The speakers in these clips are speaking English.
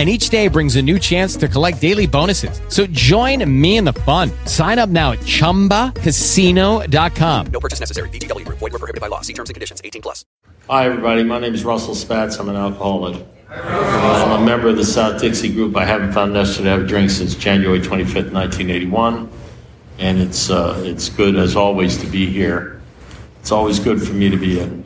and each day brings a new chance to collect daily bonuses. So join me in the fun. Sign up now at ChumbaCasino.com. No purchase necessary. VGW. Void were prohibited by law. See terms and conditions. 18 plus. Hi, everybody. My name is Russell Spatz. I'm an alcoholic. I'm a member of the South Dixie Group. I haven't found necessary to have a drink since January 25th, 1981. And it's, uh, it's good, as always, to be here. It's always good for me to be in.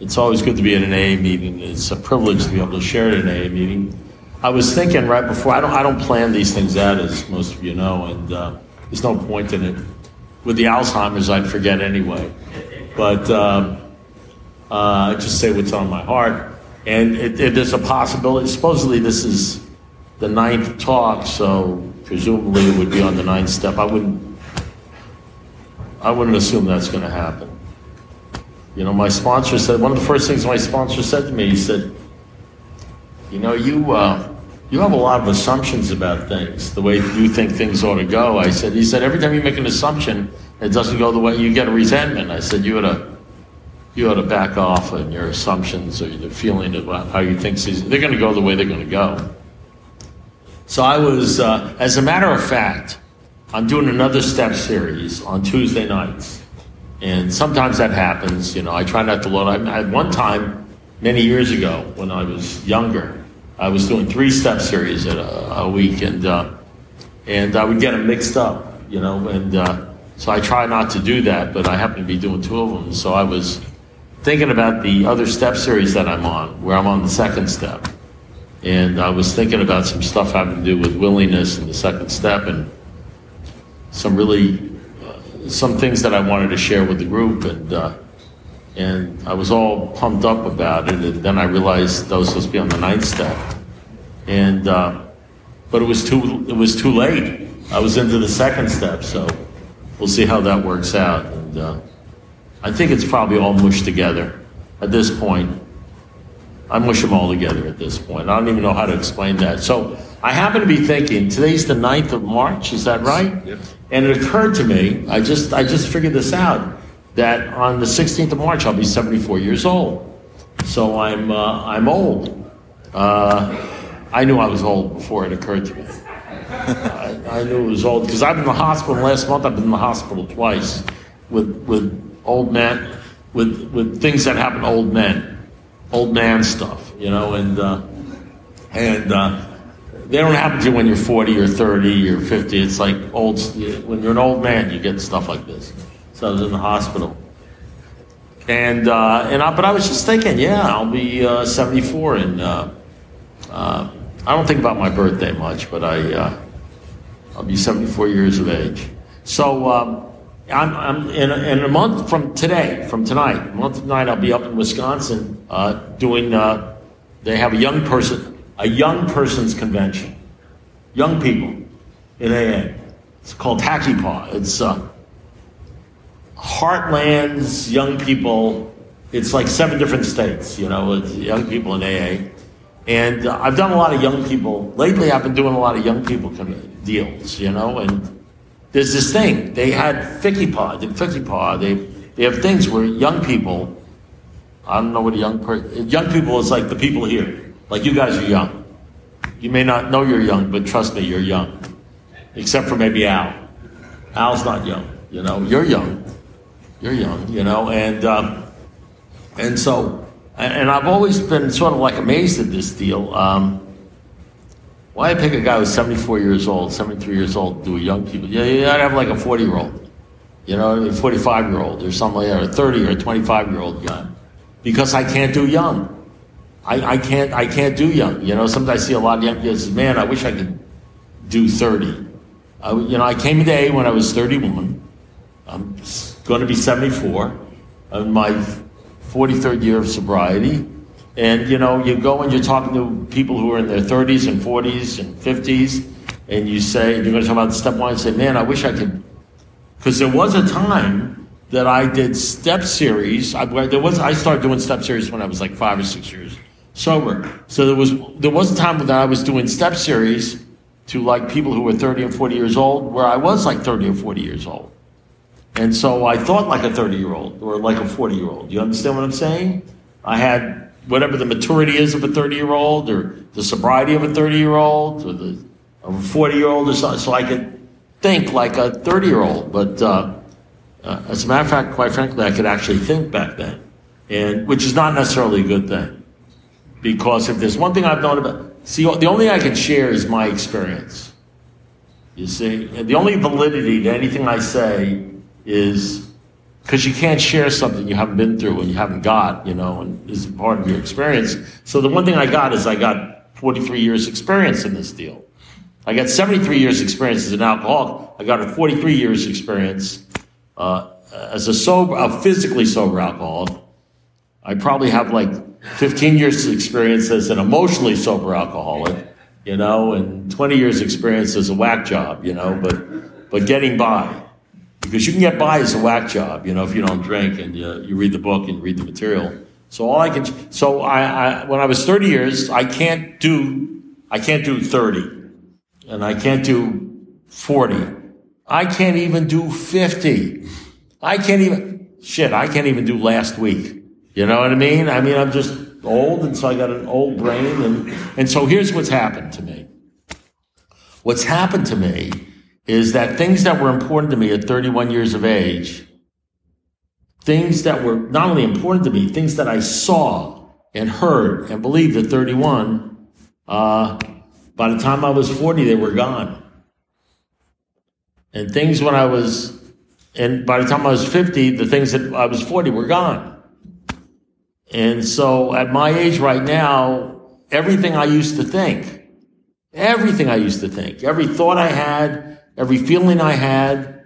It's always good to be at an AA meeting. It's a privilege to be able to share at an AA meeting. I was thinking right before. I don't. I don't plan these things out, as most of you know, and uh, there's no point in it. With the Alzheimer's, I'd forget anyway. But uh, uh, I just say what's on my heart, and it, it, there's a possibility. Supposedly, this is the ninth talk, so presumably it would be on the ninth step. I wouldn't. I wouldn't assume that's going to happen. You know, my sponsor said one of the first things my sponsor said to me. He said, "You know, you." Uh, you have a lot of assumptions about things, the way you think things ought to go. I said, he said, every time you make an assumption, it doesn't go the way you get a resentment. I said, you ought to, you ought to back off on your assumptions or the feeling about how you think they're going to go the way they're going to go. So I was, uh, as a matter of fact, I'm doing another step series on Tuesday nights. And sometimes that happens, you know, I try not to load. I, at one time, many years ago, when I was younger, I was doing three step series a, a week, and uh, and I would get them mixed up, you know, and uh, so I try not to do that, but I happen to be doing two of them. So I was thinking about the other step series that I'm on, where I'm on the second step, and I was thinking about some stuff having to do with willingness and the second step, and some really uh, some things that I wanted to share with the group, and uh, and I was all pumped up about it. And then I realized that was supposed to be on the ninth step, and uh, but it was too it was too late. I was into the second step, so we'll see how that works out. And uh, I think it's probably all mushed together at this point. I mush them all together at this point. I don't even know how to explain that. So I happen to be thinking today's the 9th of March. Is that right? Yep. And it occurred to me. I just I just figured this out that on the 16th of March I'll be 74 years old. So I'm uh, I'm old. Uh, I knew I was old before it occurred to me. I, I, knew it was old because I've been in the hospital last month. I've been in the hospital twice with with old men, with with things that happen to old men, old man stuff, you know, and uh, and uh, they don't happen to you when you're 40 or 30 or 50. It's like old when you're an old man, you get stuff like this. So I was in the hospital. And, uh, and I, but I was just thinking, yeah, I'll be uh, 74. And uh, uh, I don't think about my birthday much, but I, uh, I'll be 74 years of age. So um, I'm, I'm in, a, in, a, month from today, from tonight, a month from tonight, I'll be up in Wisconsin uh, doing, they have a young person, a young person's convention. Young people in AA. It's called HACYPAA. It's Heartlands, young people. It's like seven different states, you know, it's young people in AA. And uh, I've done a lot of young people. Lately, I've been doing a lot of young people deals, you know, and there's this thing. They had Ficky Paw, the Ficky Paw. They, they have things where young people, I don't know what a young person, young people is like the people here. Like you guys are young. You may not know you're young, but trust me, you're young. Except for maybe Al. Al's not young, you know, you're young. You're young, you know, and um, and so, and I've always been sort of like amazed at this deal. Um, why pick a guy who's 74 years old, 73 years old, do a young people? Yeah, you gotta have like a 40 year old, you know, a 45 year old or something like that, or a 30 or a 25 year old guy. because I can't do young. I, I can't I can't do young. You know, sometimes I see a lot of young kids. Man, I wish I could do thirty. I, you know, I came to AA when I was thirty-one. I'm going to be seventy-four. In my forty-third year of sobriety, and you know, you go and you're talking to people who are in their thirties and forties and fifties, and you say you're going to talk about step one and say, "Man, I wish I could," because there was a time that I did step series. I, there was I started doing step series when I was like five or six years sober. So there was there was a time that I was doing step series to like people who were 30 and 40 years old, where I was like 30 or 40 years old. And so I thought like a 30 year old or like a 40 year old. You understand what I'm saying? I had whatever the maturity is of a 30 year old or the sobriety of a 30 year old or the of a 40 year old or so, so I could think like a 30 year old. But uh, uh, as a matter of fact, quite frankly, I could actually think back then, and which is not necessarily a good thing. Because if there's one thing I've known about, see, the only thing I can share is my experience. You see, and the only validity to anything I say is because you can't share something you haven't been through and you haven't got, you know, and is part of your experience. So the one thing I got is I got 43 years experience in this deal. I got 73 years experience as an alcoholic. I got a 43 years experience uh, as a sober, a physically sober alcoholic. I probably have like 15 years experience as an emotionally sober alcoholic, you know, and 20 years experience as a whack job, you know, but, but getting by. Because you can get by as a whack job, you know, if you don't drink and you, you read the book and read the material. So all I can, so I, I, when I was 30 years, I can't do, I can't do 30 and I can't do 40. I can't even do 50. I can't even, shit, I can't even do last week. You know what I mean? I mean, I'm just old, and so I got an old brain. And, and so here's what's happened to me. What's happened to me is that things that were important to me at 31 years of age, things that were not only important to me, things that I saw and heard and believed at 31, uh, by the time I was 40, they were gone. And things when I was, and by the time I was 50, the things that I was 40 were gone. And so at my age right now, everything I used to think, everything I used to think, every thought I had, every feeling I had,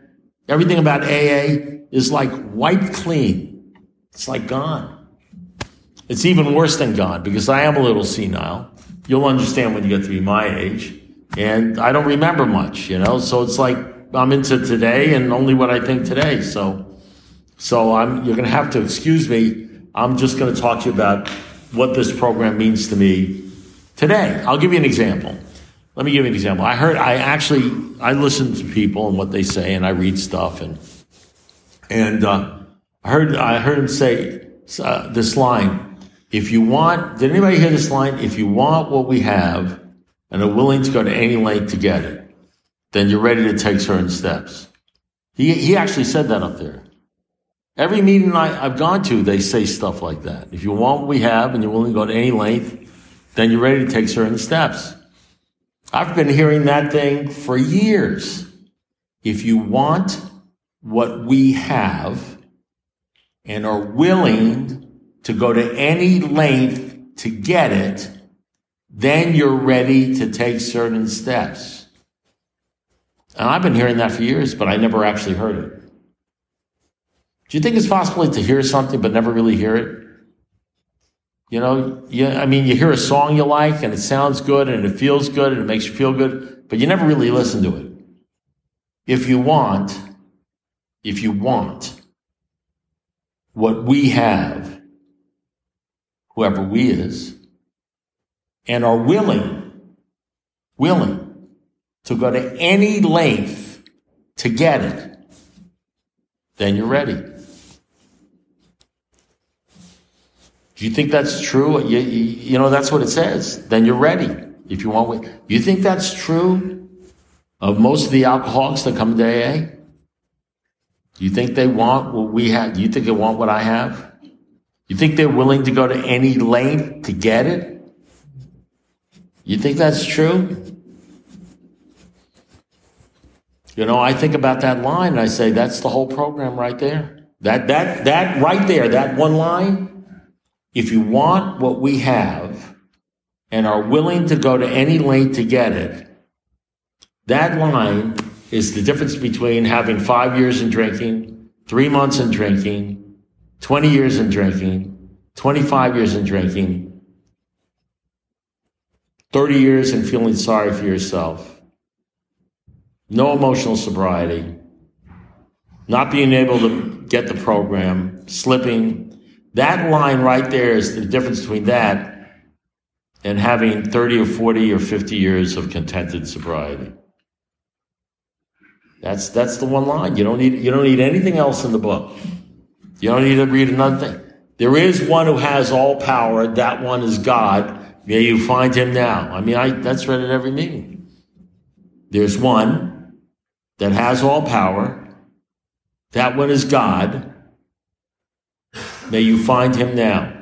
everything about AA is like wiped clean. It's like gone. It's even worse than gone because I am a little senile. You'll understand when you get to be my age. And I don't remember much, you know? So it's like I'm into today and only what I think today. So, so I'm, you're going to have to excuse me I'm just going to talk to you about what this program means to me today. I'll give you an example. Let me give you an example. I heard, I actually, I listen to people and what they say, and I read stuff, and and uh, I heard, I heard him say uh, this line: "If you want, did anybody hear this line? If you want what we have and are willing to go to any length to get it, then you're ready to take certain steps." He he actually said that up there. Every meeting I, have gone to, they say stuff like that. If you want what we have and you're willing to go to any length, then you're ready to take certain steps. I've been hearing that thing for years. If you want what we have and are willing to go to any length to get it, then you're ready to take certain steps. And I've been hearing that for years, but I never actually heard it. Do you think it's possible to hear something but never really hear it? You know, yeah, I mean, you hear a song you like and it sounds good and it feels good and it makes you feel good, but you never really listen to it. If you want, if you want what we have, whoever we is, and are willing, willing to go to any length to get it, then you're ready. Do you think that's true? You, you, know, that's what it says. Then you're ready. If you want, you think that's true of most of the alcoholics that come to AA? Do you think they want what we have? Do you think they want what I have? You think they're willing to go to any length to get it? You think that's true? You know, I think about that line and I say, that's the whole program right there. That, that, that right there, that one line, if you want what we have and are willing to go to any length to get it, that line is the difference between having five years in drinking, three months in drinking, 20 years in drinking, 25 years in drinking, 30 years in feeling sorry for yourself, no emotional sobriety, not being able to get the program, slipping. That line right there is the difference between that and having 30 or 40 or 50 years of contented sobriety. That's that's the one line. You don't need you don't need anything else in the book. You don't need to read another thing. There is one who has all power. That one is God. May you find him now. I mean, I that's read at every meeting. There's one that has all power. That one is God. May you find him now.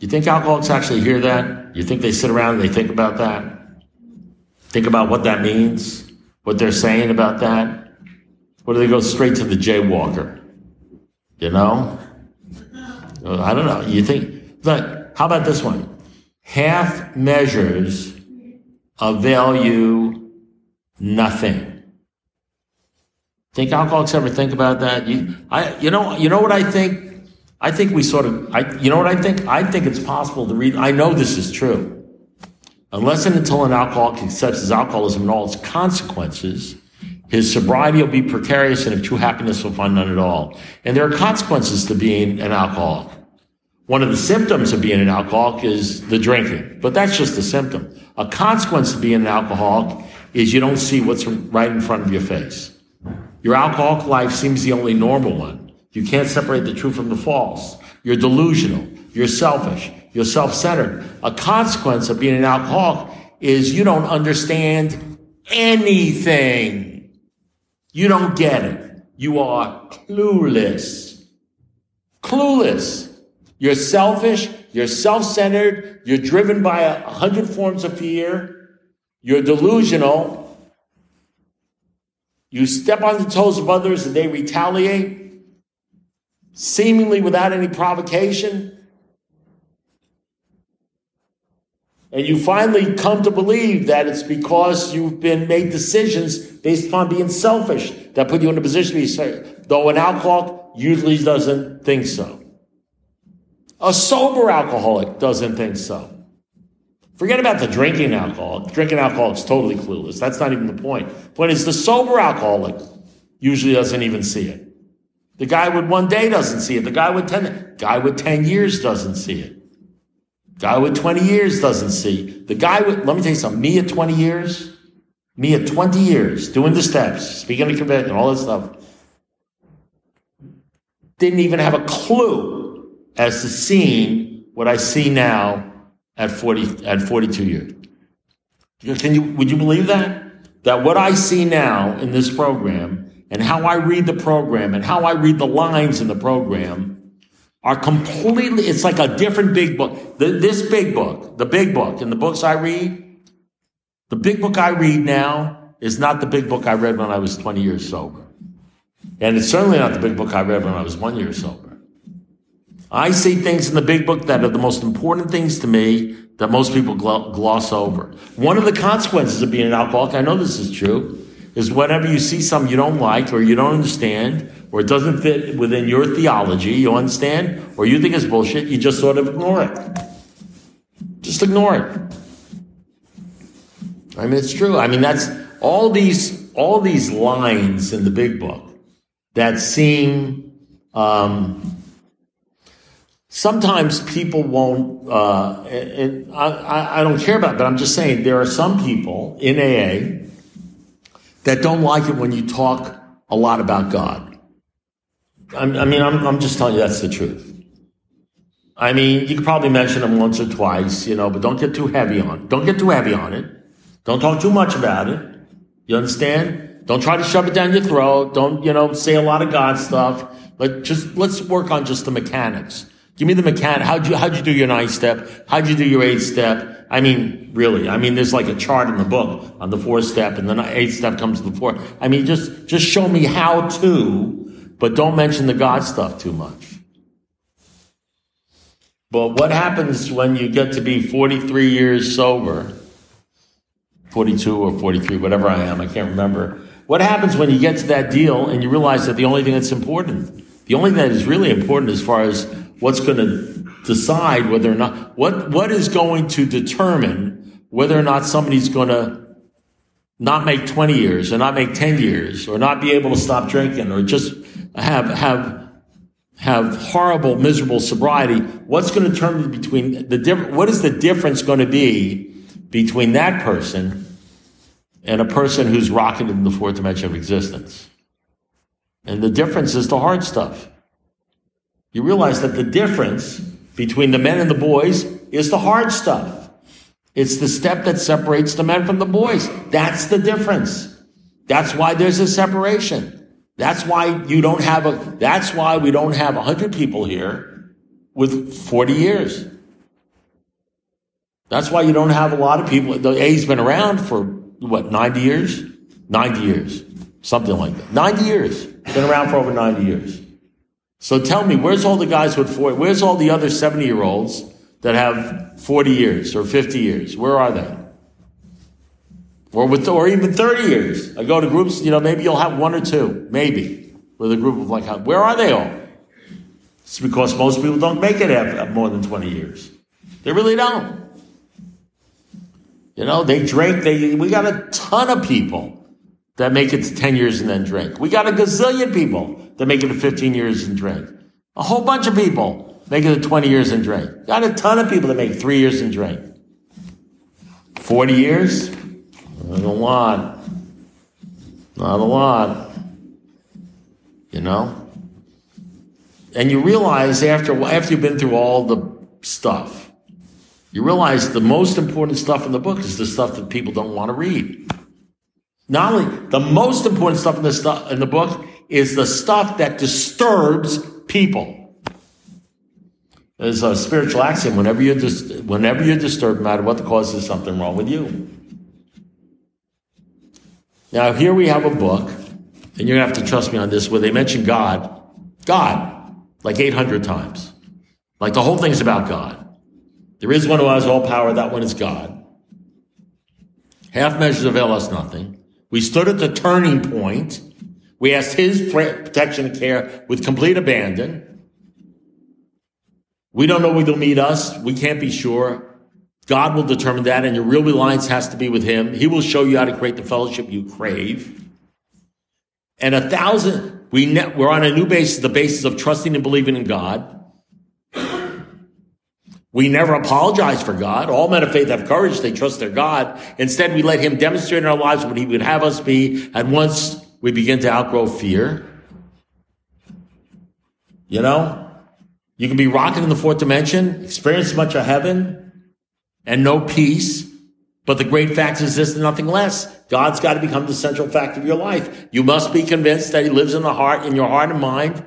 You think alcoholics actually hear that? You think they sit around and they think about that? Think about what that means? What they're saying about that? Or do they go straight to the jaywalker? You know? Uh, I don't know. You think, but how about this one? Half measures avail you nothing. Think alcoholics ever think about that? You, I, you know, you know what I think? I think we sort of, I, you know what I think? I think it's possible to read, I know this is true. Unless and until an alcoholic accepts his alcoholism and all its consequences, his sobriety will be precarious and of true happiness will find none at all. And there are consequences to being an alcoholic. One of the symptoms of being an alcoholic is the drinking, but that's just a symptom. A consequence of being an alcoholic is you don't see what's right in front of your face. Your alcoholic life seems the only normal one. You can't separate the true from the false. You're delusional. You're selfish. You're self-centered. A consequence of being an alcoholic is you don't understand anything. You don't get it. You are clueless. Clueless. You're selfish. You're self-centered. You're driven by a hundred forms of fear. You're delusional. You step on the toes of others and they retaliate, seemingly without any provocation. And you finally come to believe that it's because you've been made decisions based upon being selfish that put you in a position to be saved. Though an alcoholic usually doesn't think so. A sober alcoholic doesn't think so. Forget about the drinking alcoholic. Drinking alcoholic is totally clueless. That's not even the point. The point is the sober alcoholic usually doesn't even see it. The guy with one day doesn't see it. The guy with 10, guy with 10 years doesn't see it. Guy with 20 years doesn't see. The guy with, let me tell you something, me at 20 years, me at 20 years, doing the steps, speaking of convention, all that stuff, didn't even have a clue as to seeing what I see now at 40, at 42 years. Can you, would you believe that? That what I see now in this program and how I read the program and how I read the lines in the program are completely, it's like a different big book. The, this big book, the big book, and the books I read, the big book I read now is not the big book I read when I was 20 years sober. And it's certainly not the big book I read when I was one year sober. I see things in the big book that are the most important things to me that most people gloss over. One of the consequences of being an alcoholic, I know this is true, is whenever you see something you don't like or you don't understand or it doesn't fit within your theology, you understand, or you think it's bullshit, you just sort of ignore it. Just ignore it. I mean, it's true. I mean, that's all these all these lines in the big book that seem. Um, sometimes people won't, uh, and I, I don't care about it, but I'm just saying there are some people in AA that don't like it when you talk a lot about God. I mean, I'm, I'm just telling you that's the truth. I mean, you could probably mention them once or twice, you know, but don't get too heavy on. Don't get too heavy on it. Don't talk too much about it. You understand? Don't try to shove it down your throat. Don't, you know, say a lot of God stuff. But just, let's work on just the mechanics. Give me the mechanic. How'd you, how'd you do your nine step? How'd you do your eight step? I mean, really. I mean, there's like a chart in the book on the fourth step and then eight step comes to the. I mean, just, just show me how to but don't mention the God stuff too much. But what happens when you get to be 43 years sober? 42 or 43, whatever I am, I can't remember. What happens when you get to that deal and you realize that the only thing that's important, the only thing that is really important as far as what's going to decide whether or not, what, what is going to determine whether or not somebody's going to not make 20 years or not make 10 years or not be able to stop drinking or just have, have, have horrible, miserable sobriety. What's going to determine between the different, what is the difference going to be between that person and a person who's rocketed in the fourth dimension of existence? And the difference is the hard stuff. You realize that the difference between the men and the boys is the hard stuff. It's the step that separates the men from the boys. That's the difference. That's why there's a separation. That's why you don't have a, that's why we don't have 100 people here with 40 years. That's why you don't have a lot of people. The A's been around for what, 90 years? 90 years. Something like that. 90 years. Been around for over 90 years. So tell me, where's all the guys with 40, where's all the other 70 year olds that have 40 years or 50 years? Where are they? Or with, or even 30 years. I go to groups, you know, maybe you'll have one or two, maybe, with a group of like, where are they all? It's because most people don't make it have more than 20 years. They really don't. You know, they drink, they, we got a ton of people that make it to 10 years and then drink. We got a gazillion people that make it to 15 years and drink. A whole bunch of people Make it to 20 years and drink. Got a ton of people that make three years and drink. 40 years? Not a lot. Not a lot. You know? And you realize after, after you've been through all the stuff, you realize the most important stuff in the book is the stuff that people don't want to read. Not only the most important stuff in the stuff in the book is the stuff that disturbs people. There's a spiritual axiom. Whenever you're, dis- whenever you're disturbed, no matter what the cause, there's something wrong with you. Now, here we have a book, and you're to have to trust me on this, where they mention God. God, like 800 times. Like the whole thing's about God. There is one who has all power, that one is God. Half measures avail us nothing. We stood at the turning point. We asked his protection and care with complete abandon. We don't know when he'll meet us. We can't be sure. God will determine that, and your real reliance has to be with him. He will show you how to create the fellowship you crave. And a thousand, we ne- we're on a new basis, the basis of trusting and believing in God. We never apologize for God. All men of faith have courage. They trust their God. Instead, we let him demonstrate in our lives what he would have us be. And once we begin to outgrow fear, you know, you can be rocking in the fourth dimension, experience much of heaven, and no peace. But the great fact is this and nothing less. God's got to become the central fact of your life. You must be convinced that He lives in the heart, in your heart and mind,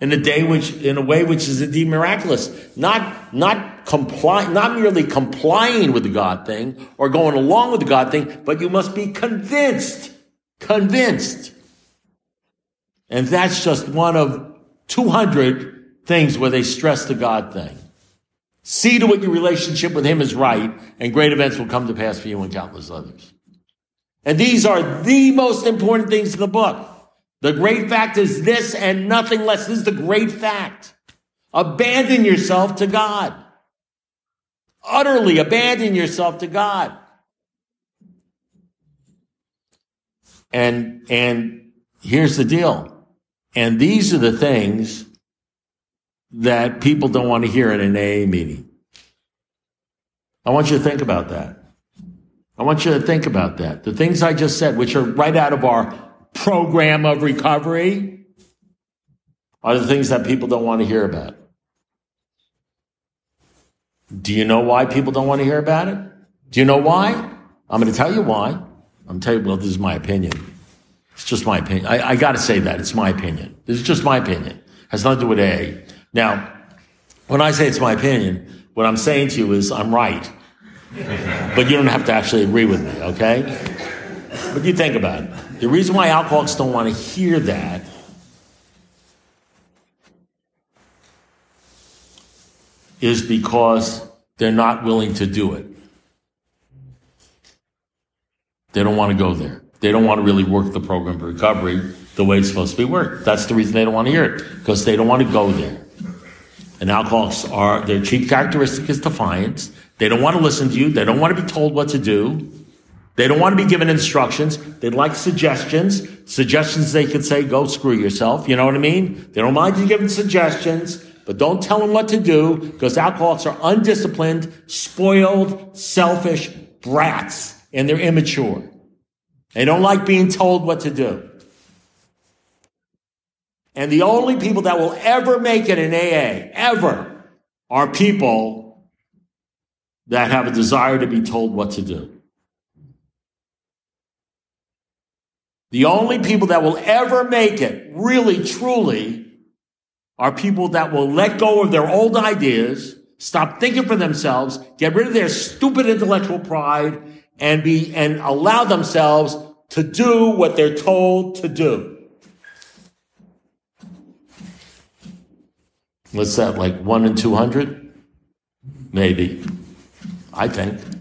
in a day which, in a way which is indeed miraculous. Not, not comply, not merely complying with the God thing or going along with the God thing, but you must be convinced. Convinced. And that's just one of 200 things where they stress the God thing. See to it your relationship with Him is right, and great events will come to pass for you and countless others. And these are the most important things in the book. The great fact is this and nothing less. This is the great fact. Abandon yourself to God. Utterly abandon yourself to God. And, and here's the deal. And these are the things that people don't want to hear in an AA meeting. I want you to think about that. I want you to think about that. The things I just said, which are right out of our program of recovery, are the things that people don't want to hear about. Do you know why people don't want to hear about it? Do you know why? I'm going to tell you why. I'm going to tell you, well, this is my opinion. It's just my opinion. I, I got to say that. It's my opinion. This is just my opinion. It has nothing to do with A. Now, when I say it's my opinion, what I'm saying to you is I'm right. but you don't have to actually agree with me, okay? But you think about it. The reason why alcoholics don't want to hear that is because they're not willing to do it. They don't want to go there. They don't want to really work the program of recovery the way it's supposed to be worked. That's the reason they don't want to hear it, because they don't want to go there. And alcoholics are, their chief characteristic is defiance. They don't want to listen to you. They don't want to be told what to do. They don't want to be given instructions. They'd like suggestions. Suggestions they could say, go screw yourself. You know what I mean? They don't mind you giving suggestions, but don't tell them what to do because alcoholics are undisciplined, spoiled, selfish brats and they're immature. They don't like being told what to do. And the only people that will ever make it in AA, ever, are people that have a desire to be told what to do. The only people that will ever make it, really, truly, are people that will let go of their old ideas, stop thinking for themselves, get rid of their stupid intellectual pride, and be, and allow themselves to do what they're told to do. What's that, like one in 200? Maybe. I think.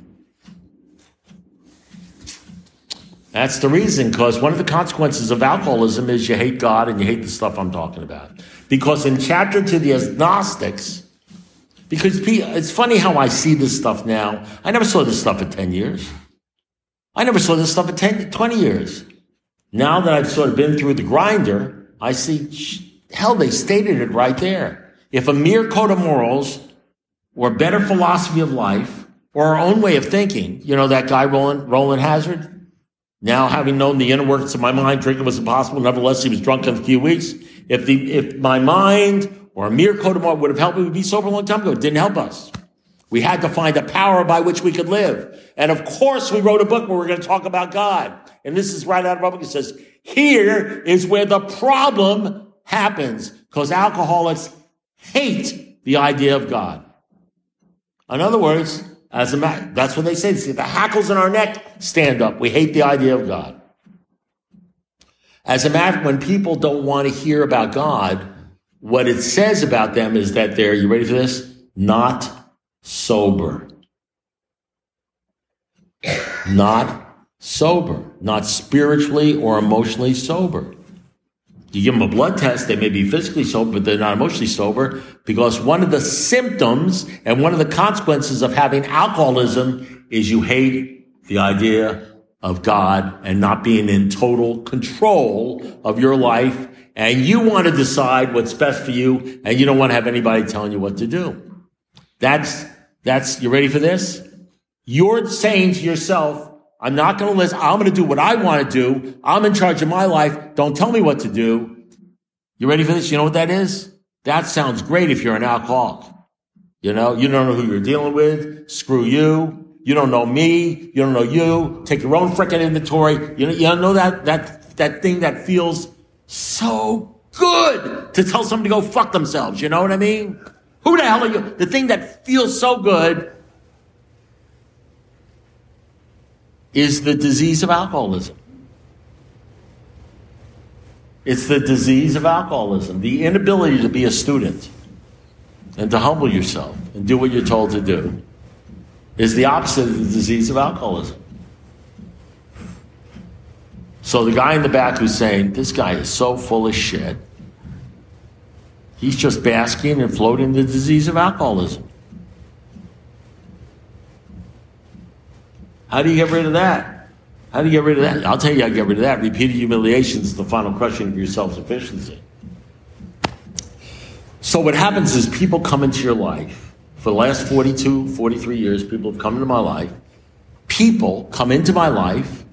That's the reason, because one of the consequences of alcoholism is you hate God and you hate the stuff I'm talking about. Because in chapter to the agnostics, because it's funny how I see this stuff now. I never saw this stuff for 10 years. I never saw this stuff for 10, 20 years. Now that I've sort of been through the grinder, I see, hell, they stated it right there. If a mere code of morals or better philosophy of life or our own way of thinking, you know, that guy Roland, Rowland Hazard, now having known the inner workings of my mind, drinking was impossible. Nevertheless, he was drunk in a few weeks. If the, if my mind or a mere morals would have helped me, we'd be sober a long time ago. It didn't help us. We had to find a power by which we could live. And of course, we wrote a book where we're going to talk about God. And this is right out of our book. It says, here is where the problem happens because alcoholics hate the idea of God. In other words, as a matter, that's what they say. See, the hackles in our neck stand up. We hate the idea of God. As a matter, when people don't want to hear about God, what it says about them is that they're, you ready for this? Not sober. Not sober. Not spiritually or emotionally sober. You give them a blood test, they may be physically sober, but they're not emotionally sober because one of the symptoms and one of the consequences of having alcoholism is you hate the idea of God and not being in total control of your life. And you want to decide what's best for you and you don't want to have anybody telling you what to do. That's, that's, you ready for this? You're saying to yourself, I'm not going to listen. I'm going to do what I want to do. I'm in charge of my life. Don't tell me what to do. You ready for this? You know what that is? That sounds great if you're an alcoholic. You know, you don't know who you're dealing with. Screw you. You don't know me. You don't know you. Take your own freaking inventory. You know, you know that, that, that thing that feels so good to tell somebody to go fuck themselves. You know what I mean? Who the hell are you? The thing that feels so good is the disease of alcoholism. It's the disease of alcoholism, the inability to be a student and to humble yourself and do what you're told to do is the opposite of the disease of alcoholism. So the guy in the back who's saying, This guy is so full of shit, he's just basking and floating the disease of alcoholism. How do you get rid of that? How do you get rid of that? I'll tell you how to get rid of that. Repeated humiliation is the final crushing of your self sufficiency. So, what happens is people come into your life. For the last 42, 43 years, people have come into my life. People come into my life.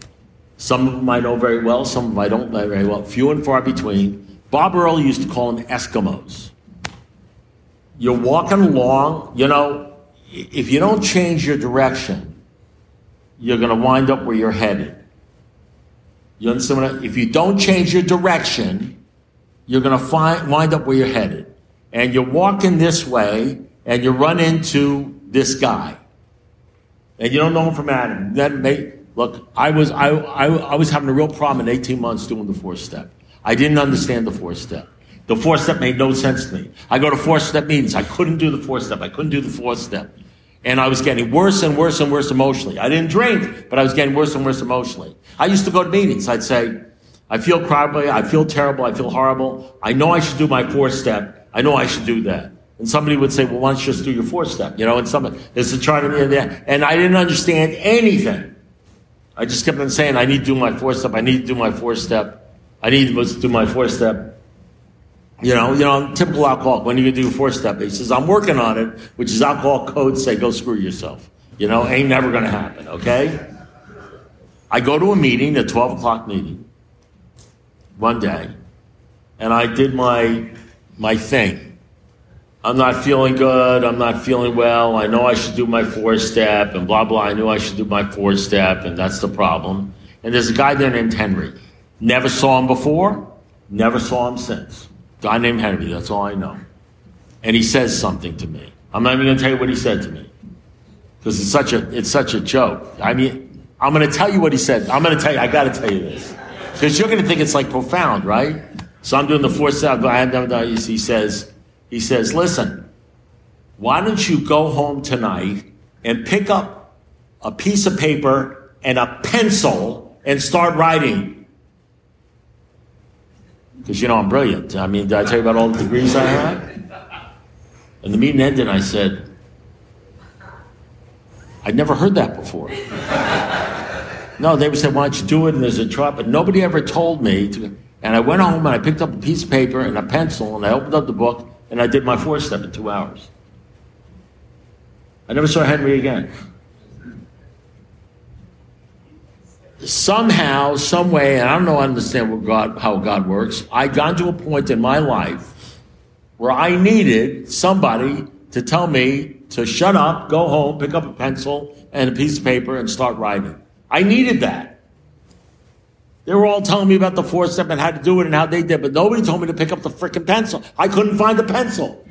Some of them I know very well, some of them I don't know very well, few and far between. Bob Earl used to call them Eskimos. You're walking along, you know, if you don't change your direction, you're going to wind up where you're headed. You understand If you don't change your direction, you're going to find, wind up where you're headed. And you're walking this way, and you run into this guy. And you don't know him from Adam. Then may, look, I was, I, I, I was having a real problem in 18 months doing the fourth step. I didn't understand the fourth step. The The four step made no sense to me. I go to four step meetings. I couldn't do the four step. I couldn't do the four step. And I was getting worse and worse and worse emotionally. I didn't drink, but I was getting worse and worse emotionally. I used to go to meetings. I'd say, I feel crappy. I feel terrible. I feel horrible. I know I should do my four step. I know I should do that. And somebody would say, well, why don't you just do your four step? You know, and somebody, there's a chart in there. And I didn't understand anything. I just kept on saying, I need to do my four step. I need to do my four step. I need to do my four step. You know, you know, typical alcoholic. When you do four step, he says, "I'm working on it," which is alcohol code say, "Go screw yourself." You know, ain't never going to happen. Okay. I go to a meeting, a twelve o'clock meeting, one day, and I did my my thing. I'm not feeling good. I'm not feeling well. I know I should do my four step and blah blah. I knew I should do my four step, and that's the problem. And there's a guy there named Henry. Never saw him before. Never saw him since. Guy named Henry, that's all I know. And he says something to me. I'm not even going to tell you what he said to me because it's such a it's such a joke. I mean, I'm going to tell you what he said. I'm going to tell you. I got to tell you this because you're going to think it's like profound, right? So I'm doing the fourth step. I have done. He says, he says, listen, why don't you go home tonight and pick up a piece of paper and a pencil and start writing because you know I'm brilliant. I mean, did I tell you about all the degrees I have? And the meeting ended, and I said, I'd never heard that before. no, they would say, why don't you do it? And there's a trap, but nobody ever told me to. And I went home and I picked up a piece of paper and a pencil and I opened up the book and I did my four step in two hours. I never saw Henry again. Somehow, some way, and I don't know, I understand what God, how God works. I got to a point in my life where I needed somebody to tell me to shut up, go home, pick up a pencil and a piece of paper, and start writing. I needed that. They were all telling me about the four step and how to do it and how they did, but nobody told me to pick up the freaking pencil. I couldn't find the pencil.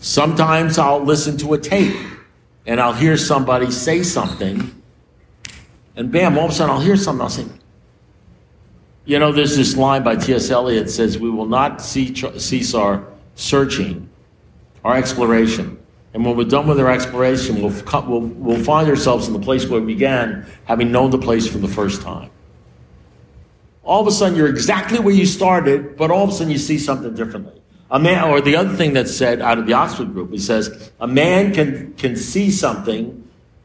Sometimes I'll listen to a tape and I'll hear somebody say something and bam, all of a sudden I'll hear something. I'll say, you know, there's this line by T.S. Eliot says, we will not cease our searching, our exploration. And when we're done with our exploration, we'll, we'll, we'll find ourselves in the place where we began, having known the place for the first time. All of a sudden, you're exactly where you started, but all of a sudden you see something differently. A man, or the other thing that's said out of the Oxford group, he says, a man can, can see something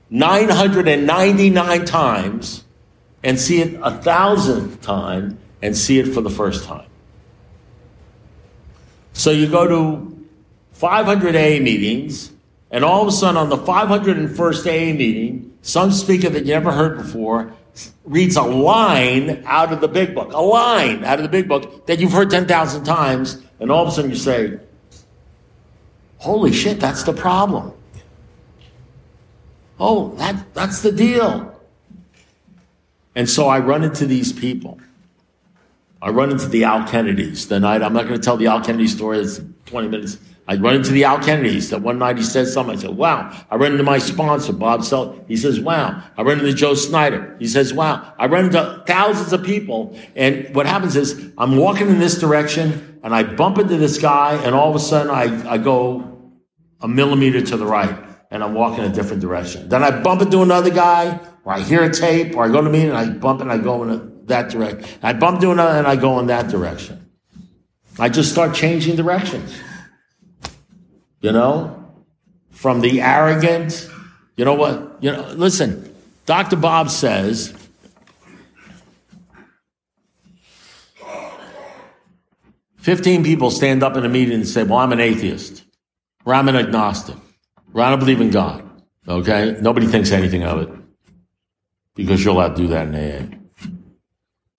999 times and see it a thousandth time and see it for the first time. So you go to 500 A meetings, and all of a sudden on the 501st A meeting, some speaker that you never heard before reads a line out of the big book, a line out of the big book that you've heard 10,000 times, and all of a sudden you say, Holy shit, that's the problem. Oh, that, that's the deal. And so I run into these people. I run into the Al Kennedys the night. I'm not going to tell the Al Kennedy story. It's 20 minutes. I run into the Al Kennedys that one night he said something. I said, wow. I run into my sponsor, Bob Sell. He says, wow. I run into Joe Snyder. He says, wow. I run into thousands of people. And what happens is I'm walking in this direction and I bump into this guy and all of a sudden I, I go a millimeter to the right and I'm walking a different direction. Then I bump into another guy, or I hear a tape, or I go to meeting and I bump and I go in that direction. I bump into another and I go in that direction. I just start changing directions. You know? From the arrogant, you know what? You know, listen, Dr. Bob says, Fifteen people stand up in a meeting and say, Well, I'm an atheist, or I'm an agnostic. I don't believe in God. Okay? Nobody thinks anything of it. Because you're allowed to do that in AA.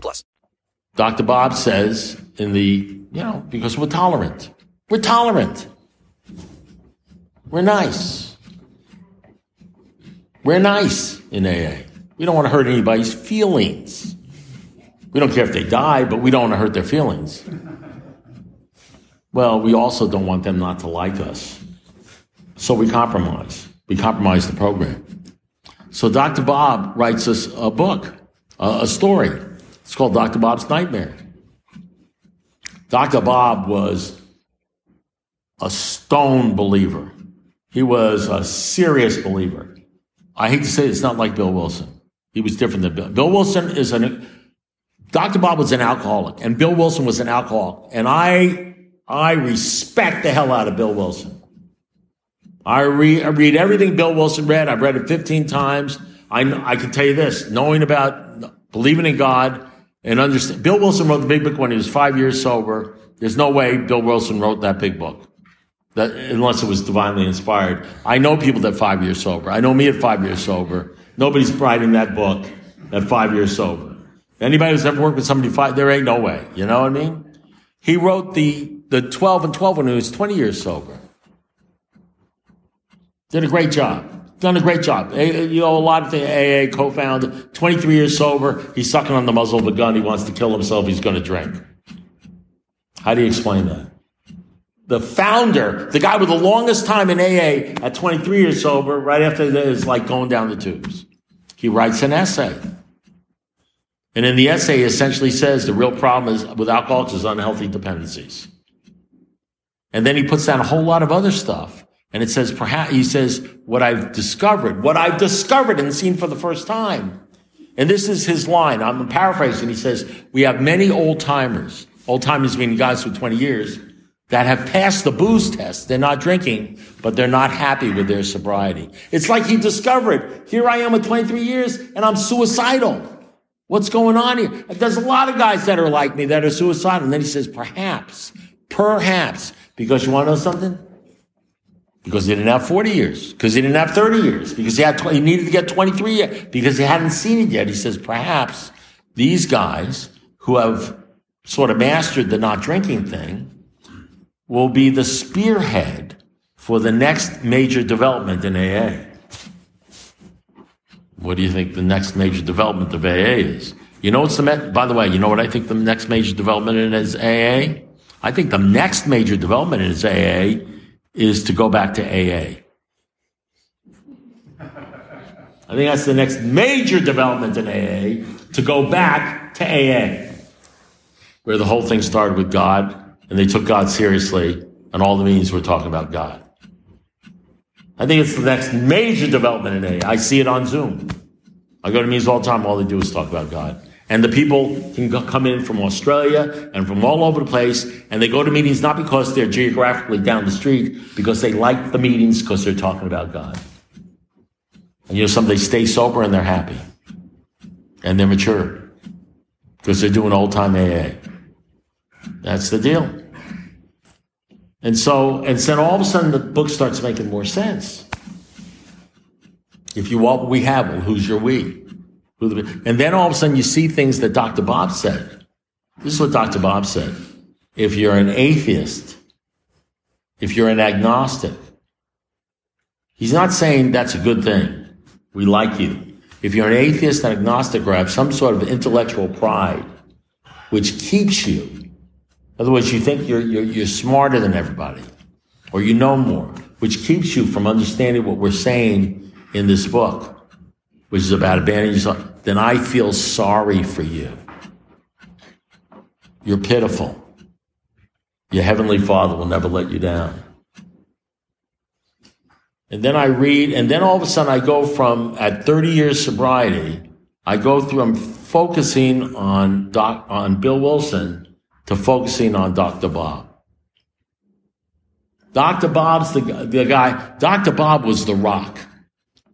plus. Dr. Bob says in the, you know, because we're tolerant. We're tolerant. We're nice. We're nice in AA. We don't want to hurt anybody's feelings. We don't care if they die, but we don't want to hurt their feelings. Well, we also don't want them not to like us. So we compromise. We compromise the program. So Dr. Bob writes us a book, a, a story. It's called Dr. Bob's Nightmare. Dr. Bob was a stone believer. He was a serious believer. I hate to say it, it's not like Bill Wilson. He was different than Bill. Bill Wilson is an, Dr. Bob was an alcoholic and Bill Wilson was an alcoholic. And I, I respect the hell out of Bill Wilson. I, re- I read everything Bill Wilson read. I've read it 15 times. I, I can tell you this, knowing about believing in God and understand. Bill Wilson wrote the big book when he was five years sober. There's no way Bill Wilson wrote that big book. That, unless it was divinely inspired. I know people that five years sober. I know me at five years sober. Nobody's writing that book at five years sober. Anybody who's ever worked with somebody five, there ain't no way. You know what I mean? He wrote the, the 12 and 12 when he was 20 years sober. Did a great job. Done a great job. You know, a lot of the AA co-founder, 23 years sober. He's sucking on the muzzle of a gun. He wants to kill himself. He's going to drink. How do you explain that? The founder, the guy with the longest time in AA at 23 years sober, right after that is like going down the tubes. He writes an essay. And in the essay, he essentially says the real problem is with alcoholics is unhealthy dependencies. And then he puts down a whole lot of other stuff. And it says, perhaps, he says, what I've discovered, what I've discovered and seen for the first time. And this is his line. I'm paraphrasing. He says, we have many old timers, old timers meaning guys for 20 years, that have passed the booze test. They're not drinking, but they're not happy with their sobriety. It's like he discovered, here I am with 23 years and I'm suicidal. What's going on here? There's a lot of guys that are like me that are suicidal. And then he says, perhaps, perhaps, because you want to know something? Because he didn't have 40 years, because he didn't have 30 years, because he had, he needed to get 23 years, because he hadn't seen it yet. He says, perhaps these guys who have sort of mastered the not drinking thing will be the spearhead for the next major development in AA. What do you think the next major development of AA is? You know what's the, by the way, you know what I think the next major development in is AA? I think the next major development in is AA is to go back to AA. I think that's the next major development in AA, to go back to AA, where the whole thing started with God, and they took God seriously, and all the meetings were talking about God. I think it's the next major development in AA. I see it on Zoom. I go to meetings all the time, all they do is talk about God. And the people can come in from Australia and from all over the place, and they go to meetings not because they're geographically down the street, because they like the meetings because they're talking about God. And you know, some they stay sober and they're happy, and they're mature because they're doing old time AA. That's the deal. And so, and then all of a sudden, the book starts making more sense. If you want we have, well, who's your we? And then all of a sudden you see things that Dr. Bob said. This is what Dr. Bob said. If you're an atheist, if you're an agnostic, he's not saying that's a good thing. We like you. If you're an atheist and agnostic or have some sort of intellectual pride, which keeps you, in other words, you think you're, you're, you're smarter than everybody, or you know more, which keeps you from understanding what we're saying in this book which is about abandoning yourself, then I feel sorry for you. You're pitiful. Your heavenly Father will never let you down. And then I read, and then all of a sudden I go from at 30 years sobriety, I go through, I'm focusing on doc, on Bill Wilson to focusing on Dr. Bob. Dr. Bob's the, the guy, Dr. Bob was the rock.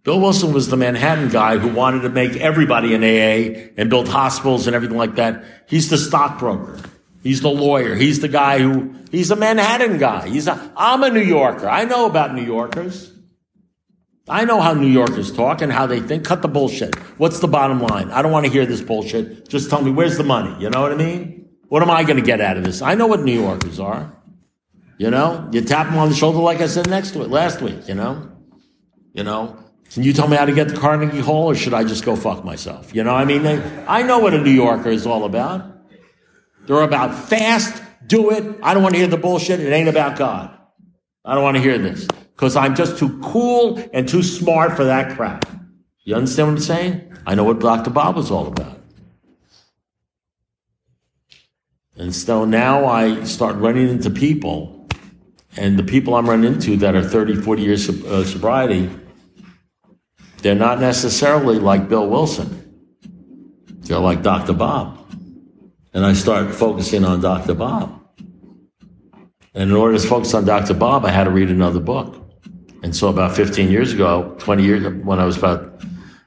Bill Wilson was the Manhattan guy who wanted to make everybody an AA and build hospitals and everything like that. He's the stockbroker. He's the lawyer. He's the guy who, he's a Manhattan guy. He's a, I'm a New Yorker. I know about New Yorkers. I know how New Yorkers talk and how they think. Cut the bullshit. What's the bottom line? I don't want to hear this bullshit. Just tell me where's the money. You know what I mean? What am I going to get out of this? I know what New Yorkers are. You know, you tap them on the shoulder like I said next to it last week. You know, you know. Can you tell me how to get to Carnegie Hall, or should I just go fuck myself? You know, I mean, they, I know what a New Yorker is all about. They're about fast, do it. I don't want to hear the bullshit. It ain't about God. I don't want to hear this because I'm just too cool and too smart for that crap. You understand what I'm saying? I know what Dr. Bob was all about. And so now I start running into people, and the people I'm running into that are 30, 40 years uh, sobriety, they're not necessarily like Bill Wilson. They're like Dr. Bob. And I start focusing on Dr. Bob. And in order to focus on Dr. Bob, I had to read another book. And so about 15 years ago, 20 years, when I was about,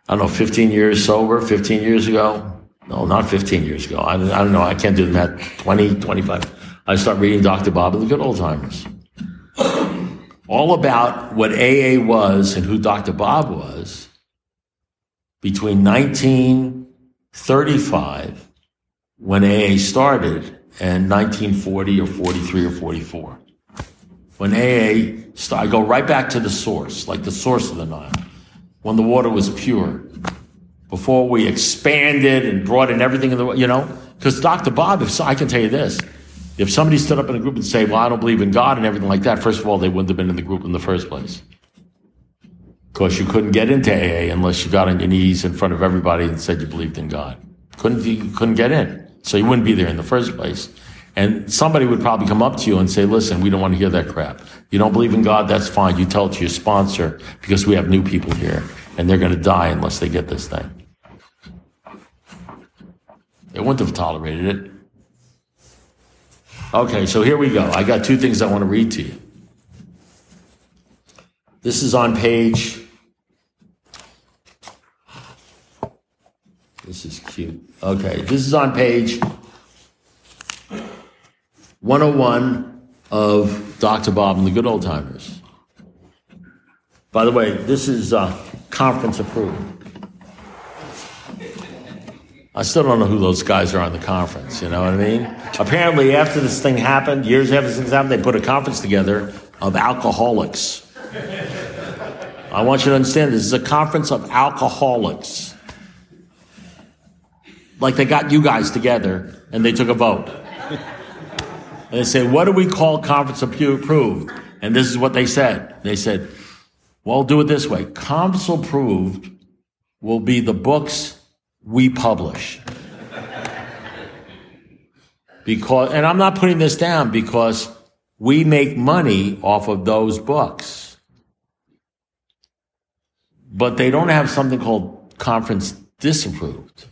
I don't know, 15 years sober, 15 years ago, no, not 15 years ago. I, I don't know. I can't do the math. 20, 25. I start reading Dr. Bob and the Good Old Timers. All about what AA was and who Dr. Bob was between 1935, when AA started, and 1940 or 43 or 44. When AA started, I go right back to the source, like the source of the Nile, when the water was pure before we expanded and brought in everything in the, you know, because Dr. Bob, if so, I can tell you this, if somebody stood up in a group and say, well, I don't believe in God and everything like that, first of all, they wouldn't have been in the group in the first place. Because you couldn't get into AA unless you got on your knees in front of everybody and said you believed in God. Couldn't, you couldn't get in. So you wouldn't be there in the first place. And somebody would probably come up to you and say, listen, we don't want to hear that crap. You don't believe in God? That's fine. You tell it to your sponsor because we have new people here and they're going to die unless they get this thing. They wouldn't have tolerated it. Okay, so here we go. I got two things I want to read to you. This is on page. This is cute. Okay, this is on page 101 of Dr. Bob and the Good Old Timers. By the way, this is uh, conference approved. I still don't know who those guys are on the conference. You know what I mean? Apparently, after this thing happened, years after this thing happened, they put a conference together of alcoholics. I want you to understand this is a conference of alcoholics. Like they got you guys together and they took a vote. And they said, What do we call conference approved? And this is what they said. They said, Well, do it this way. Conference approved will be the books we publish. Because, and I'm not putting this down because we make money off of those books. But they don't have something called conference disapproved.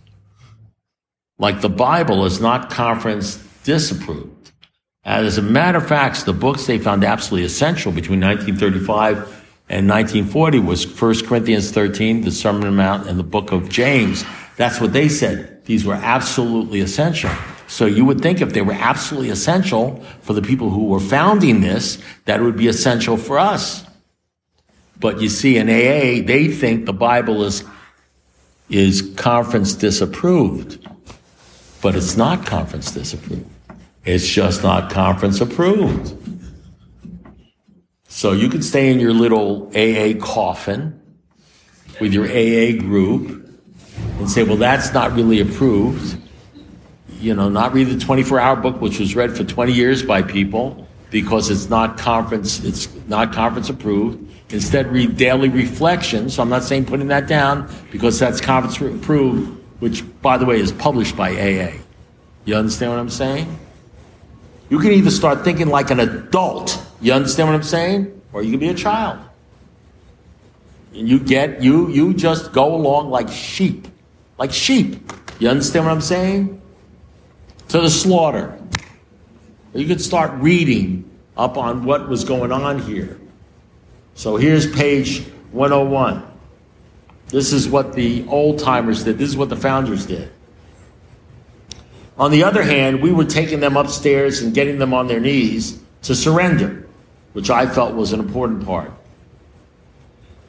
Like the Bible is not conference disapproved. As a matter of fact, the books they found absolutely essential between 1935 and 1940 was 1 Corinthians 13, the Sermon on the Mount, and the book of James. That's what they said. These were absolutely essential. So you would think if they were absolutely essential for the people who were founding this, that would be essential for us. But you see, in AA, they think the Bible is, is conference disapproved. But it's not conference disapproved. It's just not conference approved. So you can stay in your little AA coffin with your AA group and say, well, that's not really approved. You know, not read the 24 hour book, which was read for 20 years by people because it's not conference, it's not conference approved. Instead, read daily reflections. So I'm not saying putting that down because that's conference approved, which, by the way, is published by AA. You understand what I'm saying? You can either start thinking like an adult. You understand what I'm saying? Or you can be a child. And you get, you, you just go along like sheep like sheep. You understand what I'm saying? To the slaughter. You could start reading up on what was going on here. So here's page 101. This is what the old timers did. This is what the founders did. On the other hand, we were taking them upstairs and getting them on their knees to surrender, which I felt was an important part.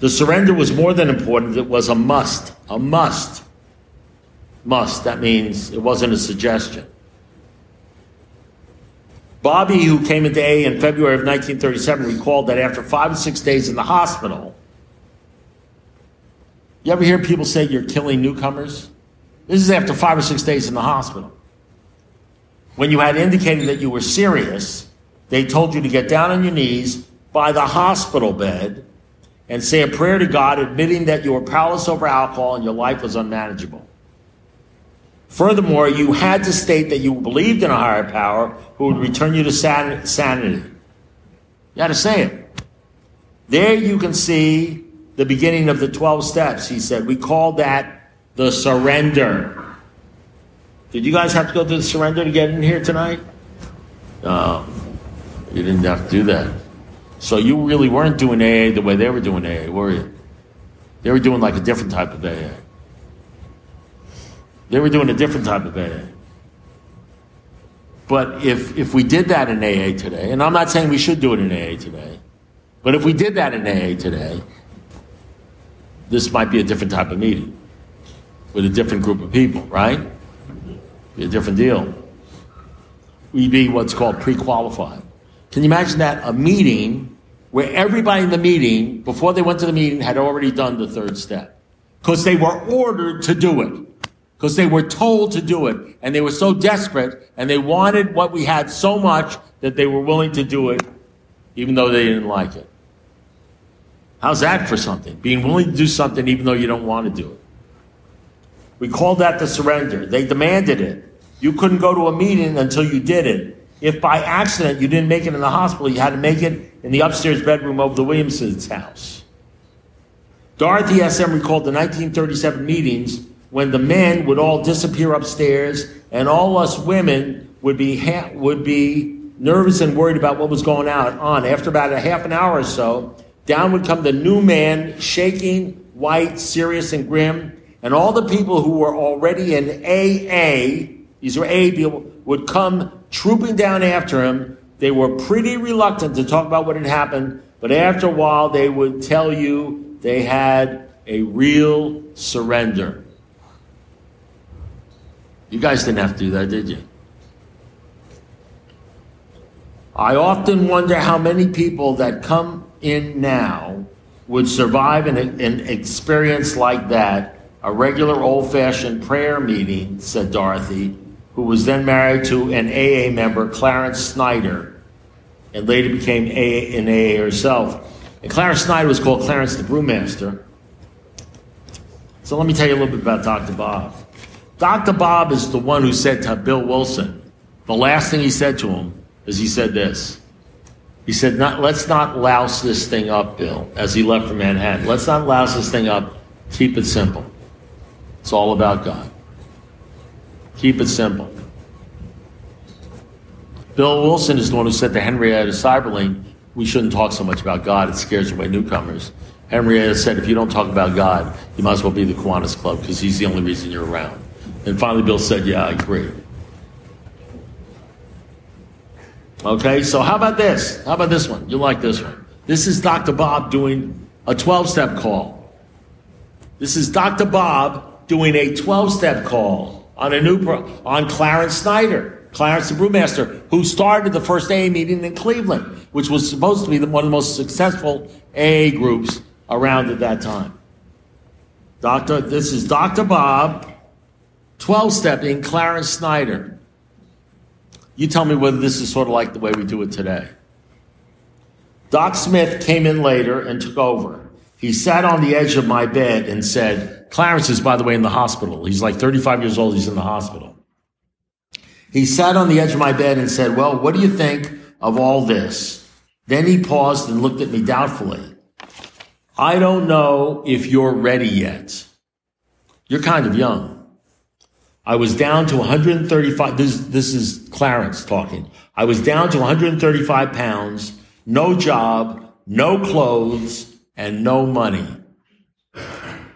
The surrender was more than important, it was a must. A must. Must. That means it wasn't a suggestion. Bobby, who came into A in February of 1937, recalled that after five or six days in the hospital, you ever hear people say you're killing newcomers? This is after five or six days in the hospital. When you had indicated that you were serious, they told you to get down on your knees by the hospital bed and say a prayer to God, admitting that you were powerless over alcohol and your life was unmanageable. Furthermore, you had to state that you believed in a higher power who would return you to san- sanity. You had to say it. There you can see the beginning of the 12 steps, he said. We call that the surrender. Did you guys have to go through the surrender to get in here tonight? No, you didn't have to do that. So you really weren't doing AA the way they were doing AA, were you? They were doing like a different type of AA. They were doing a different type of AA. But if, if we did that in AA today, and I'm not saying we should do it in AA today, but if we did that in AA today, this might be a different type of meeting with a different group of people, right? Be a different deal. We'd be what's called pre qualified. Can you imagine that? A meeting where everybody in the meeting, before they went to the meeting, had already done the third step. Because they were ordered to do it because they were told to do it and they were so desperate and they wanted what we had so much that they were willing to do it even though they didn't like it. How's that for something? Being willing to do something even though you don't want to do it. We called that the surrender. They demanded it. You couldn't go to a meeting until you did it. If by accident you didn't make it in the hospital, you had to make it in the upstairs bedroom of the Williamsons' house. Dorothy S.M. recalled the 1937 meetings when the men would all disappear upstairs and all us women would be ha- would be nervous and worried about what was going on. After about a half an hour or so, down would come the new man, shaking, white, serious, and grim, and all the people who were already in AA, these were AA people, would come trooping down after him. They were pretty reluctant to talk about what had happened, but after a while, they would tell you they had a real surrender. You guys didn't have to do that, did you? I often wonder how many people that come in now would survive an, an experience like that, a regular old fashioned prayer meeting, said Dorothy, who was then married to an AA member, Clarence Snyder, and later became AA, an AA herself. And Clarence Snyder was called Clarence the Brewmaster. So let me tell you a little bit about Dr. Bob. Dr. Bob is the one who said to Bill Wilson, the last thing he said to him is he said this. He said, not, let's not louse this thing up, Bill, as he left for Manhattan. Let's not louse this thing up. Keep it simple. It's all about God. Keep it simple. Bill Wilson is the one who said to Henrietta Seiberling, we shouldn't talk so much about God. It scares away newcomers. Henrietta said, if you don't talk about God, you might as well be the Kiwanis Club because he's the only reason you're around. And finally, Bill said, Yeah, I agree. Okay, so how about this? How about this one? You like this one? This is Dr. Bob doing a 12 step call. This is Dr. Bob doing a 12 step call on a new pro- on Clarence Snyder, Clarence the Brewmaster, who started the first AA meeting in Cleveland, which was supposed to be the, one of the most successful AA groups around at that time. Doctor, this is Dr. Bob 12 stepping Clarence Snyder. You tell me whether this is sort of like the way we do it today. Doc Smith came in later and took over. He sat on the edge of my bed and said, Clarence is, by the way, in the hospital. He's like 35 years old. He's in the hospital. He sat on the edge of my bed and said, Well, what do you think of all this? Then he paused and looked at me doubtfully. I don't know if you're ready yet. You're kind of young. I was down to 135. This, this is Clarence talking. I was down to 135 pounds, no job, no clothes, and no money.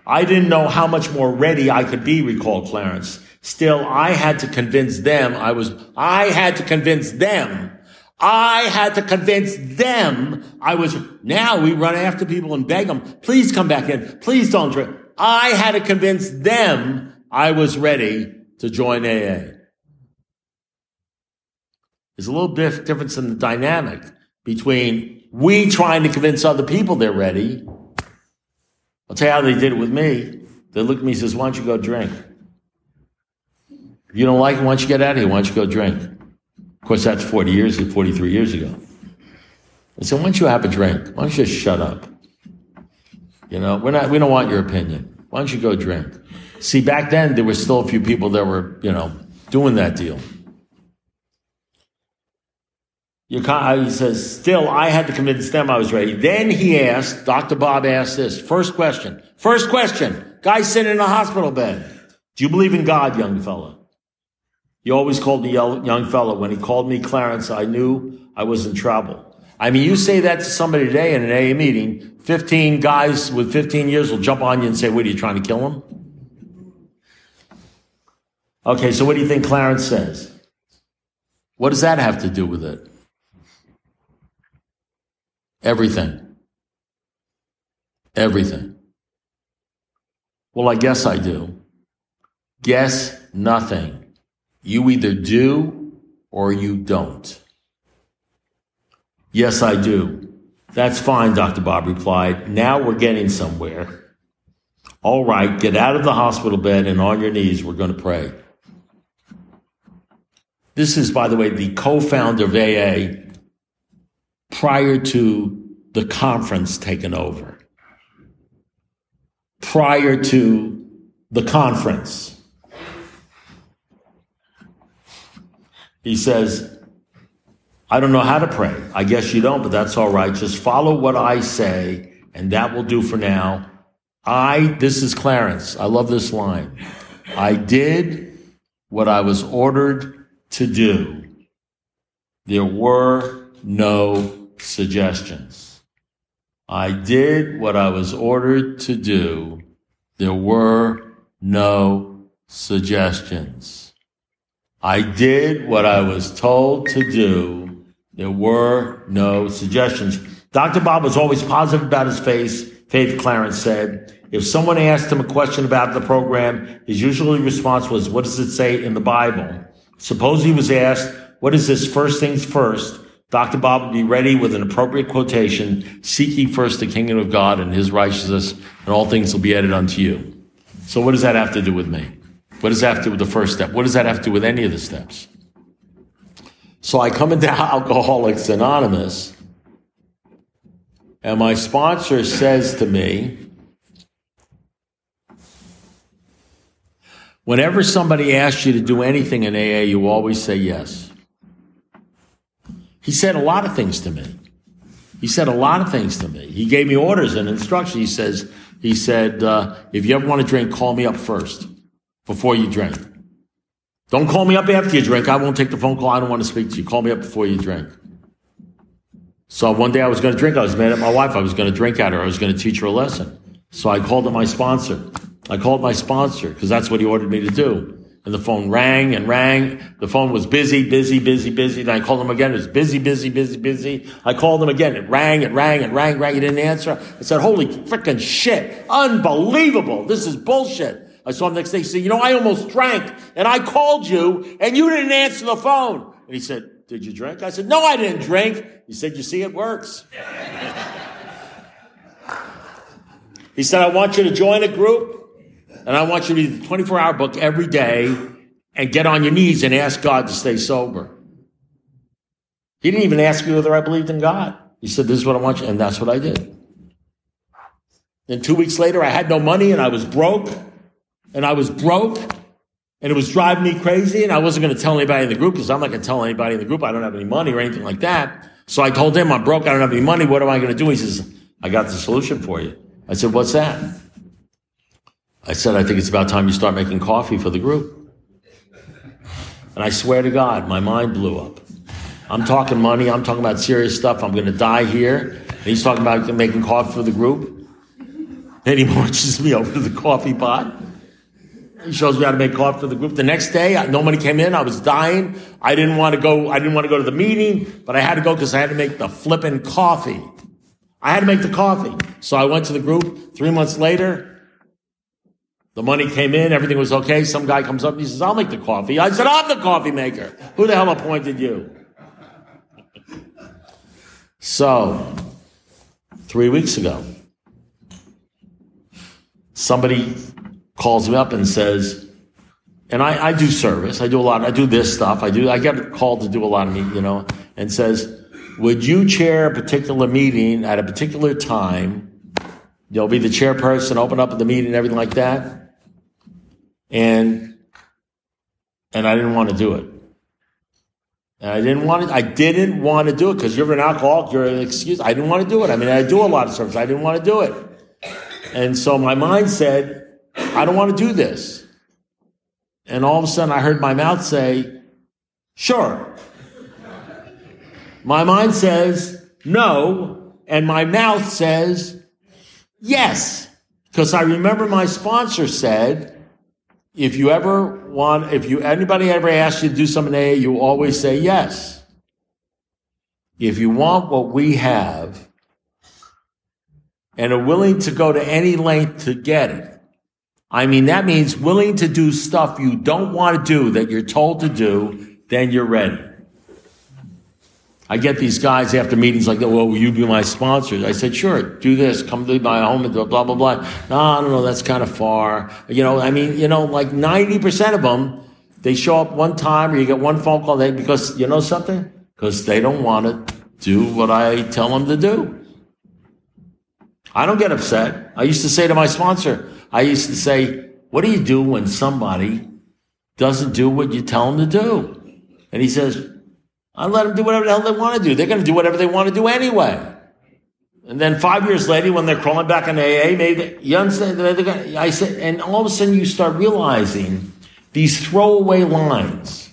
I didn't know how much more ready I could be, recalled Clarence. Still, I had to convince them I was, I had to convince them I had to convince them I was, now we run after people and beg them, please come back in. Please don't. I had to convince them I was ready to join AA. There's a little bit difference in the dynamic between we trying to convince other people they're ready. I'll tell you how they did it with me. They looked at me and says, why don't you go drink? If you don't like it, why don't you get out of here? Why don't you go drink? Of course, that's 40 years, 43 years ago. I said, why don't you have a drink? Why don't you just shut up? You know, we're not, we don't want your opinion. Why don't you go drink? See, back then, there were still a few people that were, you know, doing that deal. Uh, he says, still, I had to convince them I was ready. Then he asked, Dr. Bob asked this, first question, first question, guy sitting in a hospital bed. Do you believe in God, young fella? He always called me young fella. When he called me Clarence, I knew I was in trouble. I mean, you say that to somebody today in an AA meeting, 15 guys with 15 years will jump on you and say, what, are you trying to kill him? Okay, so what do you think Clarence says? What does that have to do with it? Everything. Everything. Well, I guess I do. Guess nothing. You either do or you don't. Yes, I do. That's fine, Dr. Bob replied. Now we're getting somewhere. All right, get out of the hospital bed and on your knees, we're going to pray. This is, by the way, the co-founder of AA prior to the conference taking over. Prior to the conference. He says, I don't know how to pray. I guess you don't, but that's all right. Just follow what I say, and that will do for now. I, this is Clarence. I love this line. I did what I was ordered to do. There were no suggestions. I did what I was ordered to do. There were no suggestions. I did what I was told to do. There were no suggestions. Dr. Bob was always positive about his faith. Faith Clarence said, if someone asked him a question about the program, his usual response was, what does it say in the Bible? Suppose he was asked, what is this first things first? Dr. Bob would be ready with an appropriate quotation, seek ye first the kingdom of God and his righteousness, and all things will be added unto you. So what does that have to do with me? What does that have to do with the first step? What does that have to do with any of the steps? So I come into Alcoholics Anonymous, and my sponsor says to me, Whenever somebody asks you to do anything in AA, you always say yes. He said a lot of things to me. He said a lot of things to me. He gave me orders and instructions. He says, he said, uh, if you ever want to drink, call me up first before you drink. Don't call me up after you drink. I won't take the phone call. I don't want to speak to you. Call me up before you drink. So one day I was going to drink. I was mad at my wife. I was going to drink at her. I was going to teach her a lesson. So I called up my sponsor. I called my sponsor because that's what he ordered me to do. And the phone rang and rang. The phone was busy, busy, busy, busy. Then I called him again. It was busy, busy, busy, busy. I called him again. It rang, it rang, it rang, rang. He didn't answer. I said, holy freaking shit. Unbelievable. This is bullshit. I saw him next day. He said, you know, I almost drank and I called you and you didn't answer the phone. And he said, did you drink? I said, no, I didn't drink. He said, you see, it works. he said, I want you to join a group and I want you to read the 24 hour book every day and get on your knees and ask God to stay sober. He didn't even ask me whether I believed in God. He said, this is what I want you. And that's what I did. Then two weeks later, I had no money and I was broke and I was broke and it was driving me crazy and I wasn't going to tell anybody in the group because I'm not going to tell anybody in the group I don't have any money or anything like that. So I told him I'm broke. I don't have any money. What am I going to do? He says, I got the solution for you. I said, what's that? I said, I think it's about time you start making coffee for the group. And I swear to God, my mind blew up. I'm talking money. I'm talking about serious stuff. I'm going to die here. And he's talking about making coffee for the group. And he marches me over to the coffee pot. He shows me how to make coffee for the group. The next day, nobody came in. I was dying. I didn't want to go. I didn't want to go to the meeting, but I had to go because I had to make the flippin' coffee. I had to make the coffee. So I went to the group. Three months later, the money came in. Everything was okay. Some guy comes up and he says, I'll make the coffee. I said, I'm the coffee maker. Who the hell appointed you? So, three weeks ago, somebody calls me up and says, and I, I do service. I do a lot. I do this stuff. I do. I get called to do a lot of meet, you know, and says, "Would you chair a particular meeting at a particular time? You'll be the chairperson, open up the meeting, everything like that." And and I didn't want to do it. And I didn't want to. I didn't want to do it because you're an alcoholic. You're an excuse. I didn't want to do it. I mean, I do a lot of service. I didn't want to do it. And so my mind said, I don't want to do this. And all of a sudden I heard my mouth say, sure. My mind says no, and my mouth says yes. Because I remember my sponsor said, if you ever want, if you, anybody ever asks you to do something A, you always say yes. If you want what we have and are willing to go to any length to get it, I mean, that means willing to do stuff you don't want to do that you're told to do, then you're ready. I get these guys after meetings like, well, will you be my sponsor? I said, sure, do this, come to my home and blah, blah, blah. No, I don't know, that's kind of far. You know, I mean, you know, like 90% of them, they show up one time or you get one phone call they, because, you know something? Because they don't want to do what I tell them to do. I don't get upset. I used to say to my sponsor, I used to say, what do you do when somebody doesn't do what you tell them to do? And he says, I let them do whatever the hell they want to do. They're going to do whatever they want to do anyway. And then five years later, when they're crawling back in AA, maybe you understand. I said, and all of a sudden you start realizing these throwaway lines.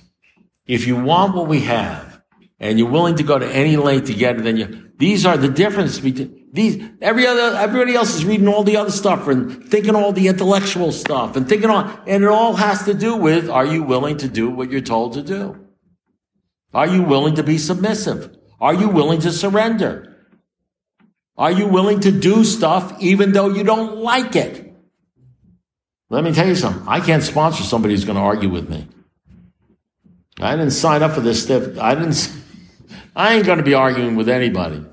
If you want what we have, and you're willing to go to any length to get it, then you. These are the difference between these, every other, everybody else is reading all the other stuff and thinking all the intellectual stuff and thinking all, and it all has to do with, are you willing to do what you're told to do? Are you willing to be submissive? Are you willing to surrender? Are you willing to do stuff even though you don't like it? Let me tell you something. I can't sponsor somebody who's going to argue with me. I didn't sign up for this stuff. I didn't, I ain't going to be arguing with anybody.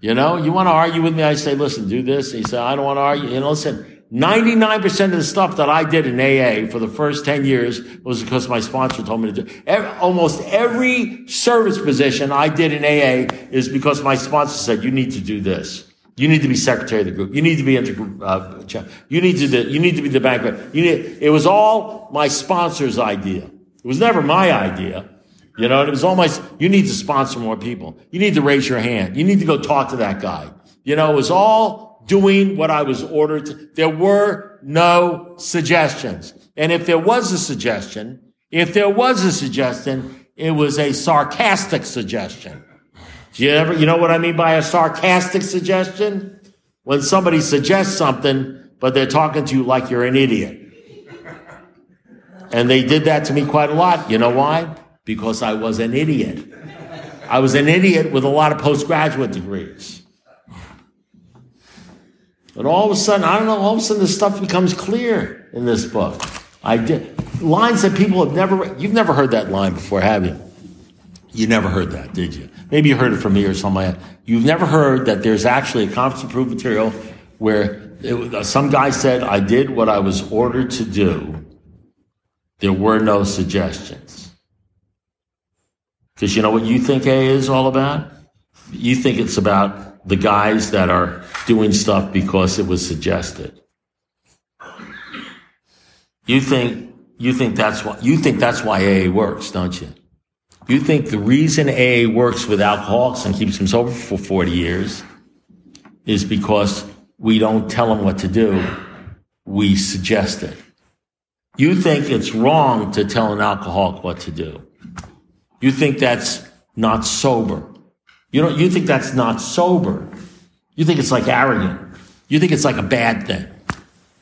You know, you want to argue with me? I say, listen, do this. He said, I don't want to argue. You know, listen, 99% of the stuff that I did in AA for the first 10 years was because my sponsor told me to do. Almost every service position I did in AA is because my sponsor said, you need to do this. You need to be secretary of the group. You need to be into, uh, you need to, do, you need to be the banquet. You need, it was all my sponsor's idea. It was never my idea. You know, it was almost, you need to sponsor more people. You need to raise your hand. You need to go talk to that guy. You know, it was all doing what I was ordered to. There were no suggestions. And if there was a suggestion, if there was a suggestion, it was a sarcastic suggestion. Do you ever, you know what I mean by a sarcastic suggestion? When somebody suggests something, but they're talking to you like you're an idiot. And they did that to me quite a lot. You know why? because I was an idiot. I was an idiot with a lot of postgraduate degrees. And all of a sudden, I don't know, all of a sudden the stuff becomes clear in this book. I did lines that people have never you've never heard that line before, have you? You never heard that, did you? Maybe you heard it from me or somebody. You've never heard that there's actually a conference approved material where it, uh, some guy said, I did what I was ordered to do. There were no suggestions. Because you know what you think A is all about? You think it's about the guys that are doing stuff because it was suggested. You think you think that's why you think that's why AA works, don't you? You think the reason AA works with alcoholics and keeps them sober for 40 years is because we don't tell them what to do, we suggest it. You think it's wrong to tell an alcoholic what to do. You think that's not sober. You don't, you think that's not sober. You think it's like arrogant. You think it's like a bad thing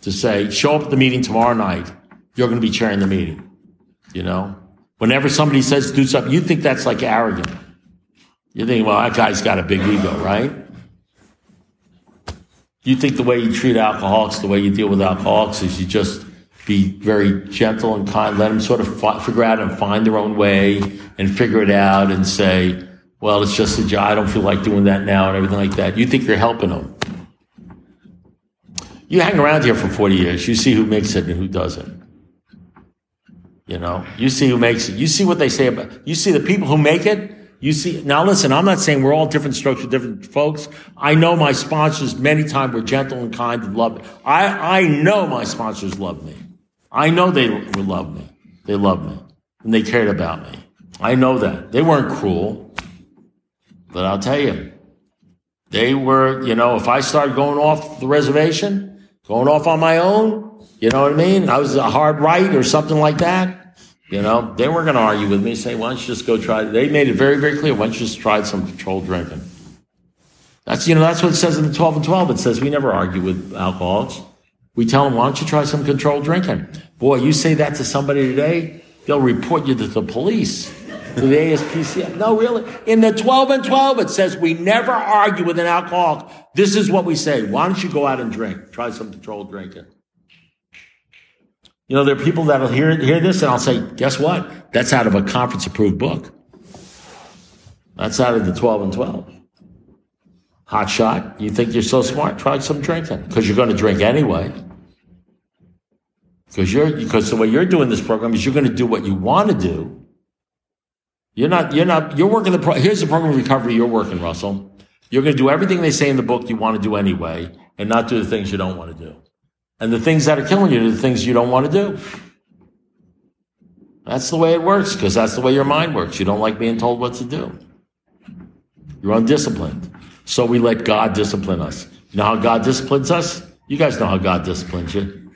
to say, show up at the meeting tomorrow night you're going to be chairing the meeting. You know, whenever somebody says do something, you think that's like arrogant. You think, well, that guy's got a big ego, right? You think the way you treat alcoholics, the way you deal with alcoholics is you just be very gentle and kind, let them sort of fi- figure out and find their own way and figure it out and say, well, it's just a job. I don't feel like doing that now and everything like that. You think you're helping them. You hang around here for 40 years. You see who makes it and who doesn't. You know, you see who makes it. You see what they say about, you see the people who make it. You see, now listen, I'm not saying we're all different strokes for different folks. I know my sponsors many times were gentle and kind and loved. I, I know my sponsors love me. I know they would love me. They love me and they cared about me. I know that. They weren't cruel. But I'll tell you, they were, you know, if I started going off the reservation, going off on my own, you know what I mean? I was a hard right or something like that. You know, they weren't going to argue with me, say, why don't you just go try? They made it very, very clear. Why don't you just try some controlled drinking? That's, you know, that's what it says in the 12 and 12. It says we never argue with alcoholics. We tell them, why don't you try some controlled drinking? Boy, you say that to somebody today, they'll report you to the police the ASPCA. No, really. In the 12 and 12, it says we never argue with an alcoholic. This is what we say. Why don't you go out and drink? Try some controlled drinking. You know, there are people that'll hear, hear this and I'll say, guess what? That's out of a conference approved book. That's out of the 12 and 12. Hot shot. You think you're so smart? Try some drinking because you're going to drink anyway. Because you're, because the way you're doing this program is you're going to do what you want to do you're not, you're not, you're working the, pro- here's the program of recovery you're working, Russell. You're going to do everything they say in the book you want to do anyway and not do the things you don't want to do. And the things that are killing you are the things you don't want to do. That's the way it works because that's the way your mind works. You don't like being told what to do. You're undisciplined. So we let God discipline us. You know how God disciplines us? You guys know how God disciplines you.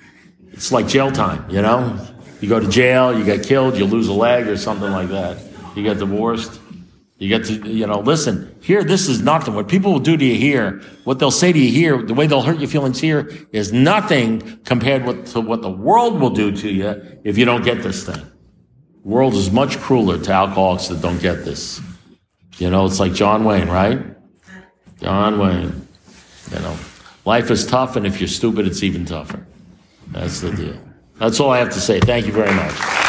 It's like jail time, you know? You go to jail, you get killed, you lose a leg or something like that you get divorced. You get to, you know, listen, here, this is nothing. What people will do to you here, what they'll say to you here, the way they'll hurt your feelings here is nothing compared with, to what the world will do to you if you don't get this thing. The world is much crueler to alcoholics that don't get this. You know, it's like John Wayne, right? John Wayne. You know, life is tough, and if you're stupid, it's even tougher. That's the deal. That's all I have to say. Thank you very much.